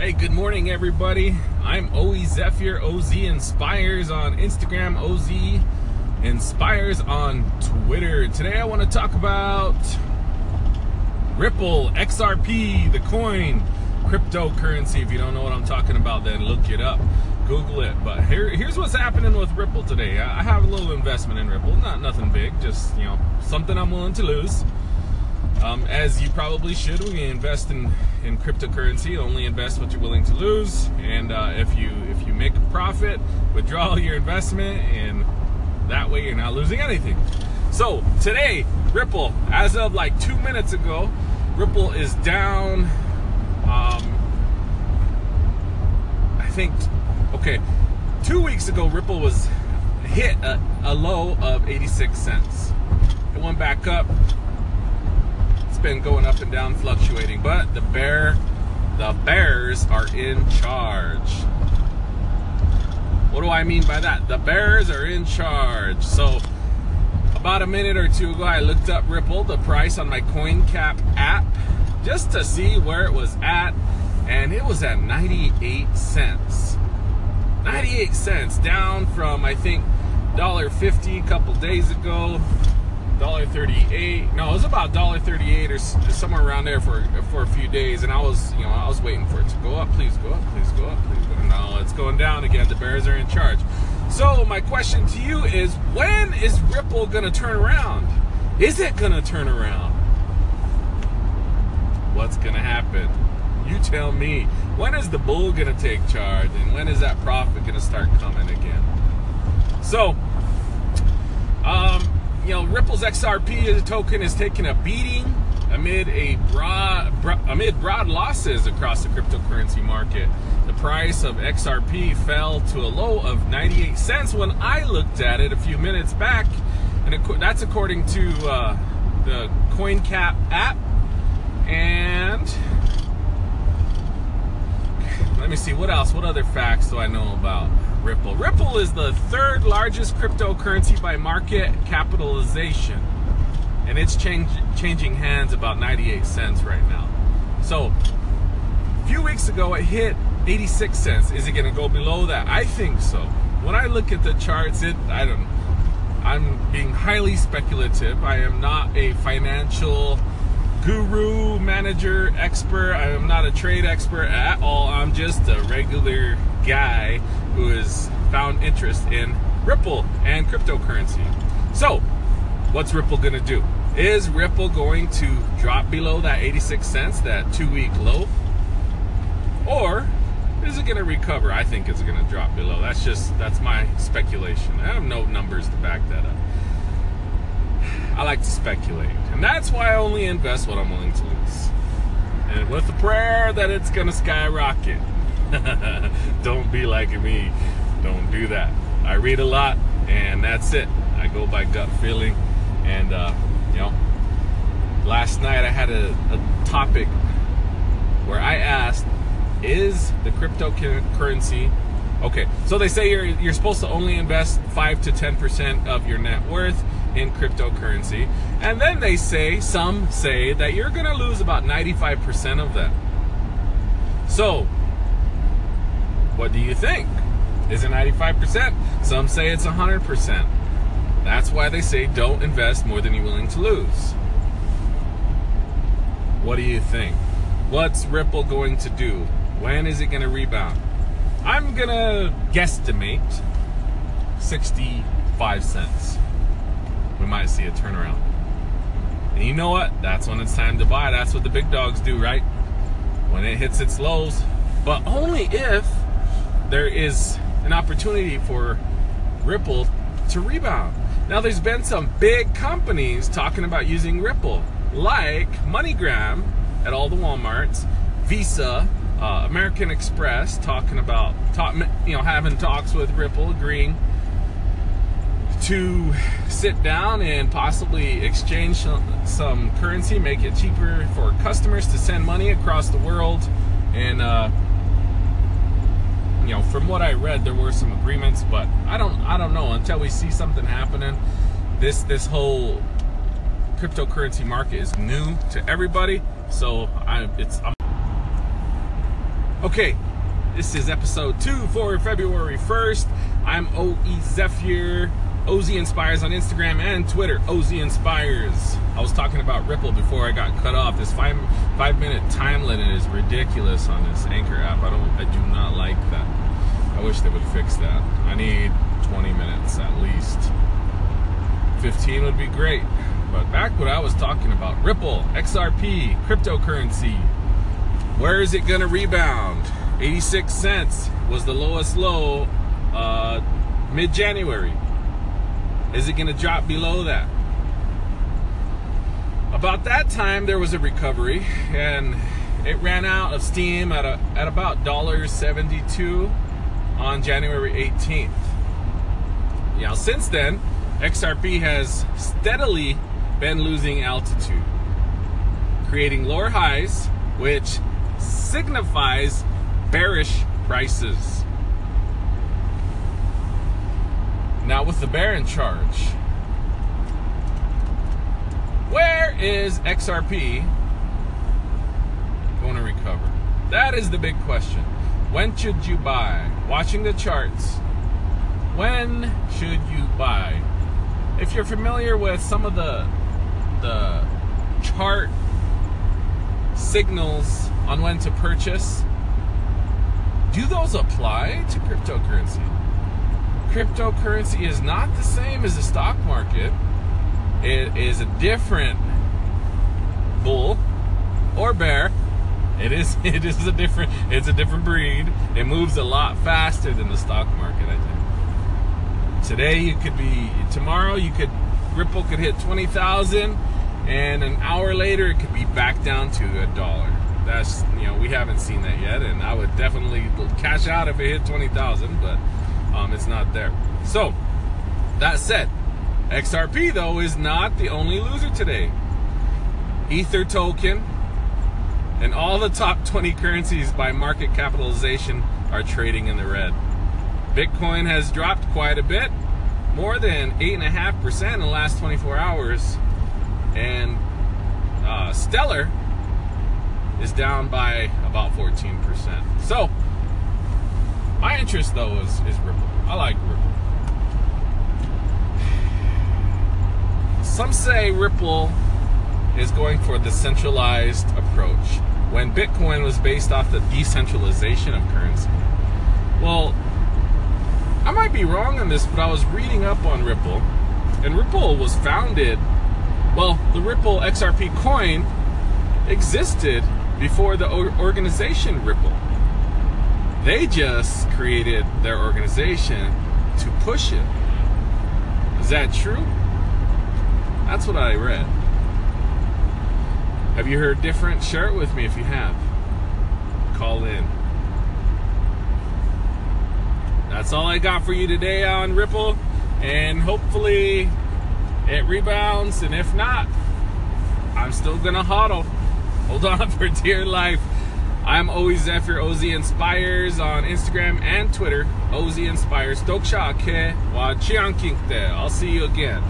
Hey, good morning, everybody. I'm OE Zephyr, OZ Inspires on Instagram, OZ Inspires on Twitter. Today I want to talk about Ripple, XRP, the coin, cryptocurrency. If you don't know what I'm talking about, then look it up. Google it. But here, here's what's happening with Ripple today. I have a little investment in Ripple, not nothing big, just you know something I'm willing to lose. Um, as you probably should when you invest in, in cryptocurrency, only invest what you're willing to lose. And uh, if you if you make a profit, withdraw your investment, and that way you're not losing anything. So today, Ripple, as of like two minutes ago, Ripple is down. Um, I think, okay, two weeks ago, Ripple was hit a, a low of 86 cents. It went back up been going up and down, fluctuating. But the bear, the Bears are in charge. What do I mean by that? The Bears are in charge. So about a minute or two ago, I looked up Ripple, the price on my CoinCap app, just to see where it was at, and it was at 98 cents. 98 cents, down from I think $1.50 a couple days ago dollar thirty-eight. No, it was about dollar thirty-eight or somewhere around there for for a few days, and I was, you know, I was waiting for it to go up. Please go up. Please go up. Please go. No, it's going down again. The Bears are in charge. So my question to you is, when is Ripple gonna turn around? Is it gonna turn around? What's gonna happen? You tell me. When is the bull gonna take charge, and when is that profit gonna start coming again? So, know, Ripple's XRP token is taking a beating amid a broad, amid broad losses across the cryptocurrency market. The price of XRP fell to a low of 98 cents when I looked at it a few minutes back, and that's according to uh, the CoinCap app. And let me see what else. What other facts do I know about? Ripple. Ripple is the third largest cryptocurrency by market capitalization. And it's change, changing hands about 98 cents right now. So, a few weeks ago, it hit 86 cents. Is it going to go below that? I think so. When I look at the charts, it I don't I'm being highly speculative. I am not a financial guru, manager, expert. I am not a trade expert at all. I'm just a regular guy who has found interest in Ripple and cryptocurrency. So, what's Ripple going to do? Is Ripple going to drop below that 86 cents, that two week low? Or is it going to recover? I think it's going to drop below. That's just, that's my speculation. I have no numbers to back that up. I like to speculate. And that's why I only invest what I'm willing to lose. And with the prayer that it's going to skyrocket. Don't be like me. Don't do that. I read a lot, and that's it. I go by gut feeling. And, uh, you know, last night I had a, a topic where I asked, is the cryptocurrency okay? So they say you're you're supposed to only invest five to ten percent of your net worth in cryptocurrency, and then they say some say that you're going to lose about ninety five percent of that. So what do you think? Is it 95%? Some say it's 100%. That's why they say don't invest more than you're willing to lose. What do you think? What's Ripple going to do? When is it going to rebound? I'm going to guesstimate 65 cents. We might see a turnaround. And you know what? That's when it's time to buy. That's what the big dogs do, right? When it hits its lows. But only if there is an opportunity for Ripple to rebound. Now, there's been some big companies talking about using Ripple, like MoneyGram at all the WalMarts, Visa, uh, American Express, talking about, talk, you know, having talks with Ripple, agreeing to sit down and possibly exchange some, some currency, make it cheaper for customers to send money across the world, and uh, you know, from what I read, there were some agreements, but I don't, I don't know until we see something happening. This, this whole cryptocurrency market is new to everybody, so I, it's. I'm Okay, this is episode two for February 1st. I'm OE Zephyr. OZ Inspires on Instagram and Twitter. OZ Inspires. I was talking about Ripple before I got cut off. This five five minute time limit is ridiculous on this Anchor app. I don't. I do not like that. I wish they would fix that. I need 20 minutes at least. 15 would be great. But back what I was talking about Ripple, XRP, cryptocurrency. Where is it to rebound? 86 cents was the lowest low uh, mid January. Is it going to drop below that? About that time, there was a recovery, and it ran out of steam at, a, at about $1.72 on January 18th. Now, since then, XRP has steadily been losing altitude, creating lower highs, which signifies bearish prices. Now, with the bear in charge, where is XRP going to recover? That is the big question. When should you buy? Watching the charts, when should you buy? If you're familiar with some of the the chart signals on when to purchase, do those apply to cryptocurrency? Cryptocurrency is not the same as the stock market. It is a different bull or bear. It is it is a different it's a different breed. It moves a lot faster than the stock market, I think. Today you could be tomorrow you could Ripple could hit 20,000 and an hour later it could be back down to a dollar. That's you know we haven't seen that yet, and I would definitely cash out if it hit twenty thousand, but um, it's not there. So that said, XRP though is not the only loser today. Ether token and all the top 20 currencies by market capitalization are trading in the red. Bitcoin has dropped quite a bit, more than 8.5% in the last 24 hours. And uh, Stellar is down by about 14%. So, my interest though is, is Ripple. I like Ripple. Some say Ripple is going for the centralized approach when Bitcoin was based off the decentralization of currency. Well, I might be wrong on this, but I was reading up on Ripple, and Ripple was founded, well, the Ripple XRP coin existed before the organization Ripple. They just created their organization to push it. Is that true? That's what I read. Have you heard different? Share it with me if you have. Call in. That's all I got for you today on Ripple, and hopefully it rebounds. And if not, I'm still gonna hodl. Hold on for dear life. I'm Ozi Zephyr, OZ Inspires on Instagram and Twitter. OZ Inspires. Doksha ke wa chiang kinkte. I'll see you again.